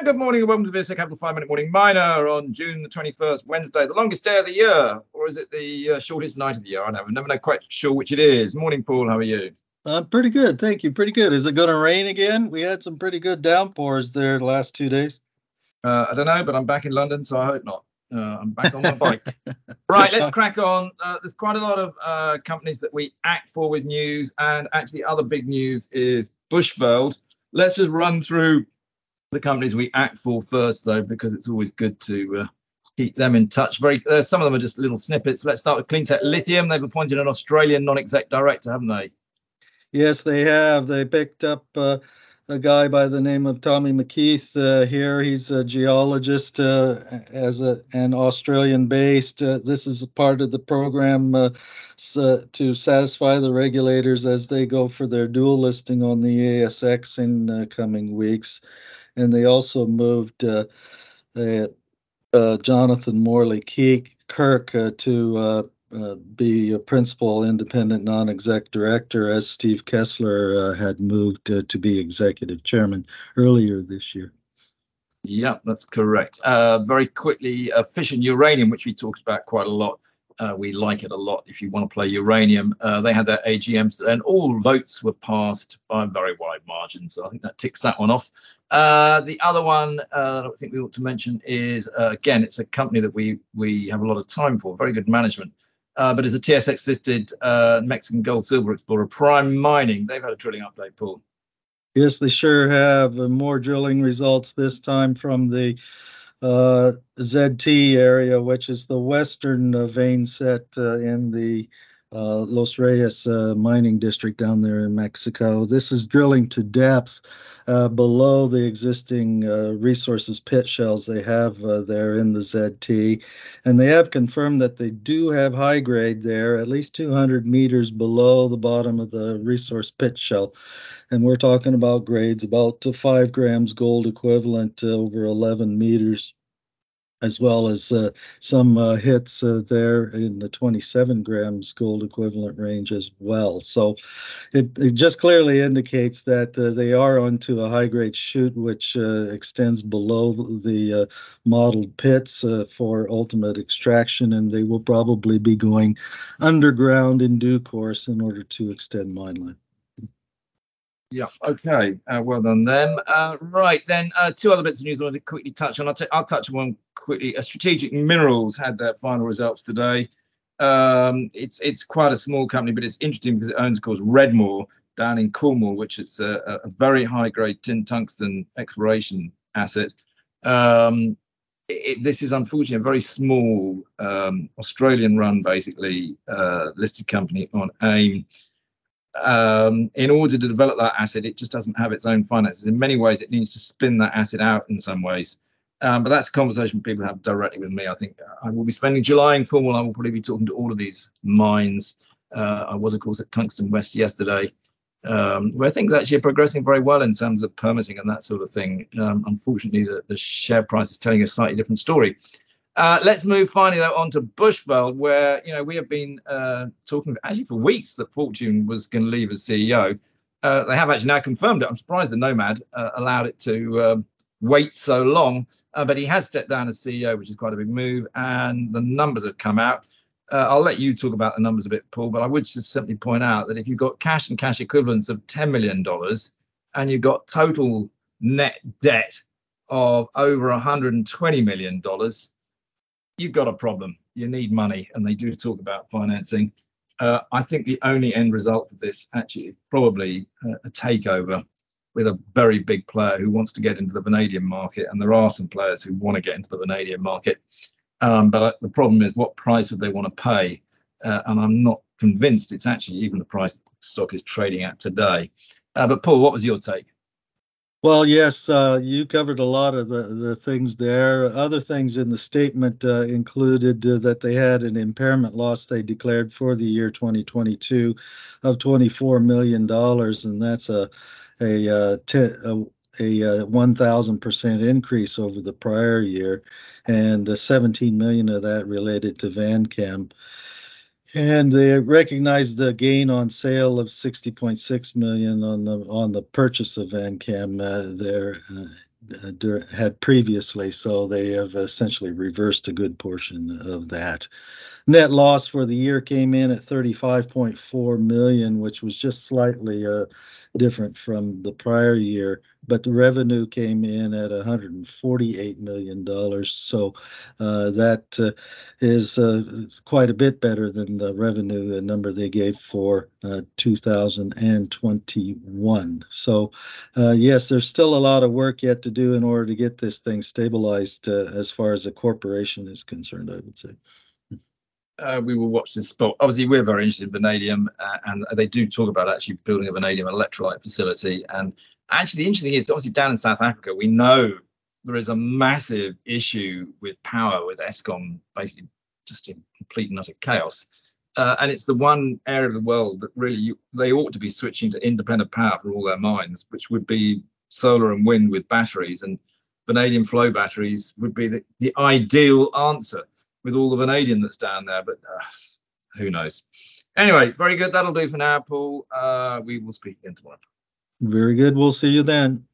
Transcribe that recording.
And good morning and welcome to this Capital 5 Minute Morning Miner on June the 21st, Wednesday, the longest day of the year. Or is it the uh, shortest night of the year? I never, never know quite sure which it is. Morning, Paul. How are you? Uh, pretty good. Thank you. Pretty good. Is it going to rain again? We had some pretty good downpours there the last two days. Uh, I don't know, but I'm back in London, so I hope not. Uh, I'm back on my bike. right, let's crack on. Uh, there's quite a lot of uh, companies that we act for with news, and actually, other big news is Bushveld. Let's just run through the companies we act for first, though, because it's always good to uh, keep them in touch. Very, uh, some of them are just little snippets. Let's start with Cleantech Lithium. They've appointed an Australian non-exec director, haven't they? Yes, they have. They picked up uh, a guy by the name of Tommy McKeith uh, here. He's a geologist uh, as a, an Australian based. Uh, this is part of the program to satisfy the regulators as they go for their dual listing on the ASX in coming weeks and they also moved uh, uh, Jonathan Morley Kirk uh, to uh, uh, be a principal independent non-exec director, as Steve Kesler had moved to be executive chairman earlier this year. Yeah, that's correct. very quickly, Fission Uranium, which we talked about quite a lot. Uh, we like it a lot if you want to play uranium. Uh, they had their AGMs and all votes were passed by very wide margin. So I think that ticks that one off. Uh, the other one uh, I think we ought to mention is uh, again, it's a company that we we have a lot of time for, very good management. Uh, but it's a TSX listed Mexican gold silver explorer, Prime Mining. They've had a drilling update, Paul. Yes, they sure have. more drilling results this time from the uh, ZT area, which is the western uh, vein set uh, in the uh, Los Reyes uh, mining district down there in Mexico. This is drilling to depth uh, below the existing resources pit shells they have there in the ZT. And they have confirmed that they do have high grade there, at least 200 meters below the bottom of the resource pit shell and we're talking about grades about five grams gold equivalent over 11 meters as well as uh, some uh, hits uh, there in the 27 grams gold equivalent range as well. So it, it just clearly indicates that uh, they are onto a high grade chute, which uh, extends below the uh, modeled pits for ultimate extraction, and they will probably be going underground in due course in order to extend mine life. Yeah. Okay. Uh, well done them. Uh, right then, uh, two other bits of news I want to quickly touch on. I'll, t- I'll touch on one quickly. Uh, Strategic Minerals had their final results today. Um, it's it's quite a small company, but it's interesting because it owns, of course, Redmoor down in Cornwall, which is a, a very high grade tin tungsten exploration asset. Um, it, this is unfortunately a very small um, Australian run, basically uh, listed company on AIM um, in order to develop that asset, it just doesn't have its own finances. In many ways, it needs to spin that asset out in some ways. Um, but that's a conversation people have directly with me. I think I will be spending July in Cornwall. I will probably be talking to all of these mines. Uh, I was, of course, at Tungsten West yesterday, um, where things actually are progressing very well in terms of permitting and that sort of thing. Um, unfortunately, the, the share price is telling a slightly different story. Uh, let's move finally though on to Bushveld, where you know we have been uh, talking actually for weeks that Fortune was going to leave as CEO. Uh, they have actually now confirmed it. I'm surprised the Nomad uh, allowed it to um, wait so long, uh, but he has stepped down as CEO, which is quite a big move. And the numbers have come out. Uh, I'll let you talk about the numbers a bit, Paul, but I would just simply point out that if you've got cash and cash equivalents of $10 million and you've got total net debt of over $120 million, you've got a problem. You need money, and they do talk about financing. Uh, I think the only end result of this actually is probably a, a takeover with a very big player who wants to get into the vanadium market, and there are some players who want to get into the vanadium market. Um, but uh, the problem is, what price would they want to pay? Uh, and I'm not convinced it's actually even the price stock is trading at today. Uh, but Paul, what was your take? Well, yes, uh, you covered a lot of the, the things there. Other things in the statement uh, included uh, that they had an impairment loss they declared for the year 2022 of $24 million, and that's a a, uh, a, a, a 1,000% increase over the prior year, and uh, 17 million of that related to Vanchem. And they recognized the gain on sale of 60.6 million on the on the purchase of Vanchem uh, there, uh, uh, had previously, so they have essentially reversed a good portion of that. Net loss for the year came in at 35.4 million, which was just slightly uh, different from the prior year, but the revenue came in at 148 million dollars. So uh, that uh, is uh, quite a bit better than the revenue number they gave for uh, 2021. So uh, yes, there's still a lot of work yet to do in order to get this thing stabilized uh, as far as the corporation is concerned. I would say uh, we will watch this spot. Obviously, we're very interested in vanadium, uh, and they do talk about actually building a vanadium electrolyte facility. And actually, the interesting thing is, obviously, down in South Africa, we know there is a massive issue with power, with Eskom basically just in complete and utter chaos. Uh, and it's the one area of the world that really you, they ought to be switching to independent power for all their mines, which would be solar and wind with batteries. And vanadium flow batteries would be the, the ideal answer with all the vanadium that's down there, but uh, who knows? Anyway, very good. That'll do for now, Paul. Uh, we will speak again tomorrow. Very good. We'll see you then.